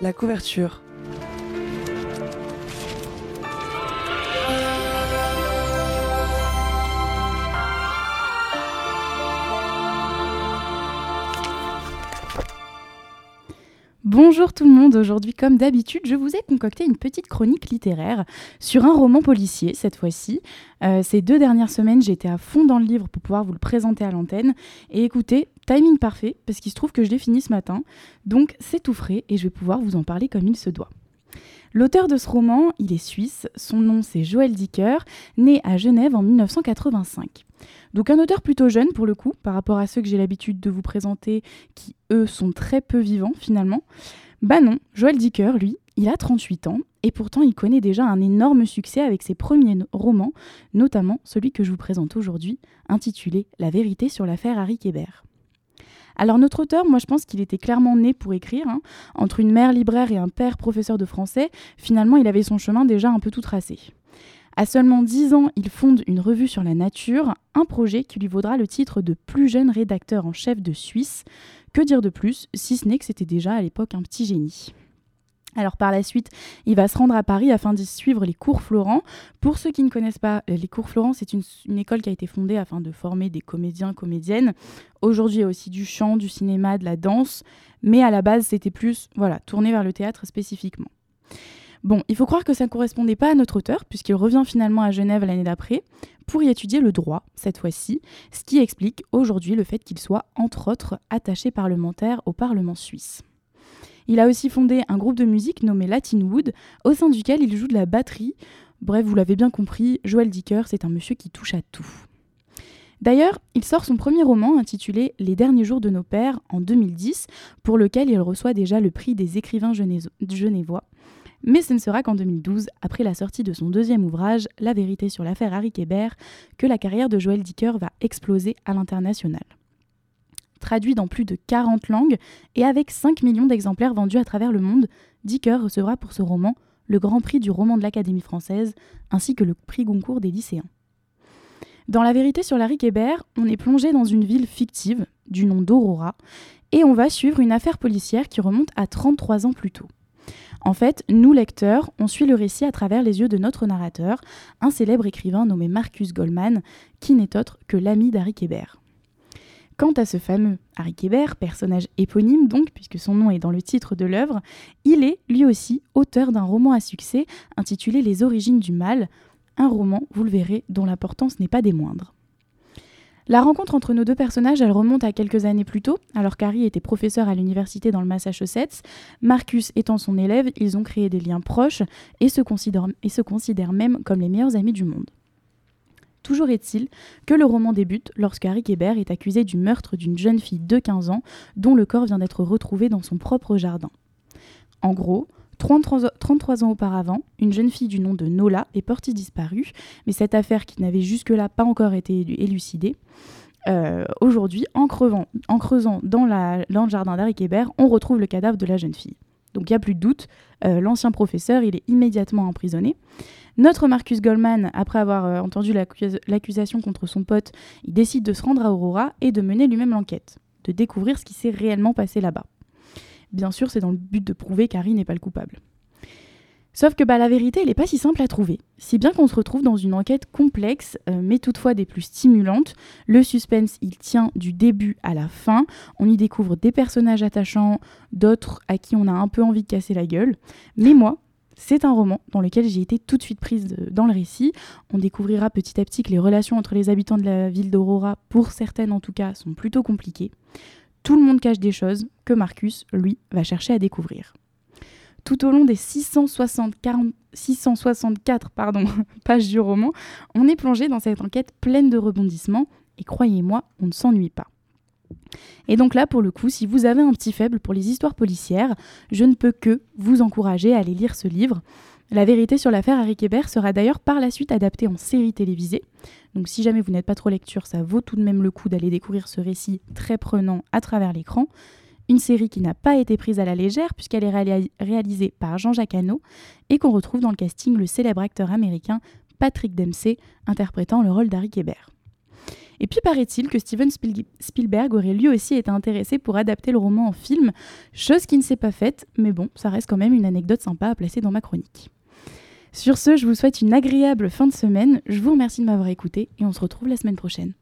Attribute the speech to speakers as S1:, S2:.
S1: La couverture.
S2: Bonjour tout le monde, aujourd'hui comme d'habitude je vous ai concocté une petite chronique littéraire sur un roman policier cette fois-ci. Euh, ces deux dernières semaines j'ai été à fond dans le livre pour pouvoir vous le présenter à l'antenne et écoutez, timing parfait parce qu'il se trouve que je l'ai fini ce matin, donc c'est tout frais et je vais pouvoir vous en parler comme il se doit. L'auteur de ce roman, il est suisse, son nom c'est Joël Dicker, né à Genève en 1985. Donc un auteur plutôt jeune pour le coup, par rapport à ceux que j'ai l'habitude de vous présenter, qui eux sont très peu vivants finalement. Bah non, Joël Dicker, lui, il a 38 ans, et pourtant il connaît déjà un énorme succès avec ses premiers romans, notamment celui que je vous présente aujourd'hui, intitulé La vérité sur l'affaire Harry Kébert. Alors notre auteur, moi je pense qu'il était clairement né pour écrire. hein. Entre une mère libraire et un père professeur de français, finalement il avait son chemin déjà un peu tout tracé. À seulement 10 ans, il fonde une revue sur la nature, un projet qui lui vaudra le titre de plus jeune rédacteur en chef de Suisse. Que dire de plus, si ce n'est que c'était déjà à l'époque un petit génie. Alors par la suite, il va se rendre à Paris afin d'y suivre les cours Florent. Pour ceux qui ne connaissent pas, les cours Florent, c'est une, une école qui a été fondée afin de former des comédiens, comédiennes. Aujourd'hui, il y a aussi du chant, du cinéma, de la danse, mais à la base, c'était plus voilà, tourné vers le théâtre spécifiquement. Bon, il faut croire que ça ne correspondait pas à notre auteur, puisqu'il revient finalement à Genève l'année d'après, pour y étudier le droit, cette fois-ci, ce qui explique aujourd'hui le fait qu'il soit, entre autres, attaché parlementaire au Parlement suisse. Il a aussi fondé un groupe de musique nommé Latin Wood, au sein duquel il joue de la batterie. Bref, vous l'avez bien compris, Joël Dicker, c'est un monsieur qui touche à tout. D'ailleurs, il sort son premier roman intitulé Les derniers jours de nos pères en 2010, pour lequel il reçoit déjà le prix des écrivains genevois. Mais ce ne sera qu'en 2012, après la sortie de son deuxième ouvrage, La vérité sur l'affaire Harry Kébert, que la carrière de Joël Dicker va exploser à l'international. Traduit dans plus de 40 langues et avec 5 millions d'exemplaires vendus à travers le monde, Dicker recevra pour ce roman le Grand Prix du roman de l'Académie française ainsi que le prix Goncourt des lycéens. Dans La vérité sur Harry Kébert, on est plongé dans une ville fictive du nom d'Aurora et on va suivre une affaire policière qui remonte à 33 ans plus tôt. En fait, nous lecteurs, on suit le récit à travers les yeux de notre narrateur, un célèbre écrivain nommé Marcus Goldman, qui n'est autre que l'ami d'Harry Kébert. Quant à ce fameux Harry Kébert, personnage éponyme donc, puisque son nom est dans le titre de l'œuvre, il est lui aussi auteur d'un roman à succès intitulé Les origines du mal, un roman, vous le verrez, dont l'importance n'est pas des moindres. La rencontre entre nos deux personnages, elle remonte à quelques années plus tôt, alors qu'Harry était professeur à l'université dans le Massachusetts. Marcus étant son élève, ils ont créé des liens proches et se considèrent, et se considèrent même comme les meilleurs amis du monde. Toujours est-il que le roman débute lorsque Harry Kébert est accusé du meurtre d'une jeune fille de 15 ans dont le corps vient d'être retrouvé dans son propre jardin. En gros, 33, 33 ans auparavant, une jeune fille du nom de Nola est portée disparue, mais cette affaire qui n'avait jusque-là pas encore été élucidée, euh, aujourd'hui, en, en creusant dans, dans le jardin d'Harry Kébert, on retrouve le cadavre de la jeune fille. Donc il n'y a plus de doute, euh, l'ancien professeur, il est immédiatement emprisonné. Notre Marcus Goldman, après avoir euh, entendu l'accus- l'accusation contre son pote, il décide de se rendre à Aurora et de mener lui-même l'enquête, de découvrir ce qui s'est réellement passé là-bas. Bien sûr, c'est dans le but de prouver qu'Harry n'est pas le coupable. Sauf que bah, la vérité, elle n'est pas si simple à trouver. Si bien qu'on se retrouve dans une enquête complexe, euh, mais toutefois des plus stimulantes. Le suspense, il tient du début à la fin. On y découvre des personnages attachants, d'autres à qui on a un peu envie de casser la gueule. Mais moi, c'est un roman dans lequel j'ai été tout de suite prise dans le récit. On découvrira petit à petit que les relations entre les habitants de la ville d'Aurora, pour certaines en tout cas, sont plutôt compliquées. Tout le monde cache des choses que Marcus, lui, va chercher à découvrir. Tout au long des 660 40 664 pardon, pages du roman, on est plongé dans cette enquête pleine de rebondissements et croyez-moi, on ne s'ennuie pas. Et donc là, pour le coup, si vous avez un petit faible pour les histoires policières, je ne peux que vous encourager à aller lire ce livre. La vérité sur l'affaire Harry Kébert sera d'ailleurs par la suite adaptée en série télévisée. Donc si jamais vous n'êtes pas trop lecture, ça vaut tout de même le coup d'aller découvrir ce récit très prenant à travers l'écran. Une série qui n'a pas été prise à la légère puisqu'elle est réali- réalisée par Jean-Jacques Hano et qu'on retrouve dans le casting le célèbre acteur américain Patrick Dempsey interprétant le rôle d'Harry Kébert. Et puis paraît-il que Steven Spielberg aurait lui aussi été intéressé pour adapter le roman en film, chose qui ne s'est pas faite, mais bon, ça reste quand même une anecdote sympa à placer dans ma chronique. Sur ce, je vous souhaite une agréable fin de semaine, je vous remercie de m'avoir écouté et on se retrouve la semaine prochaine.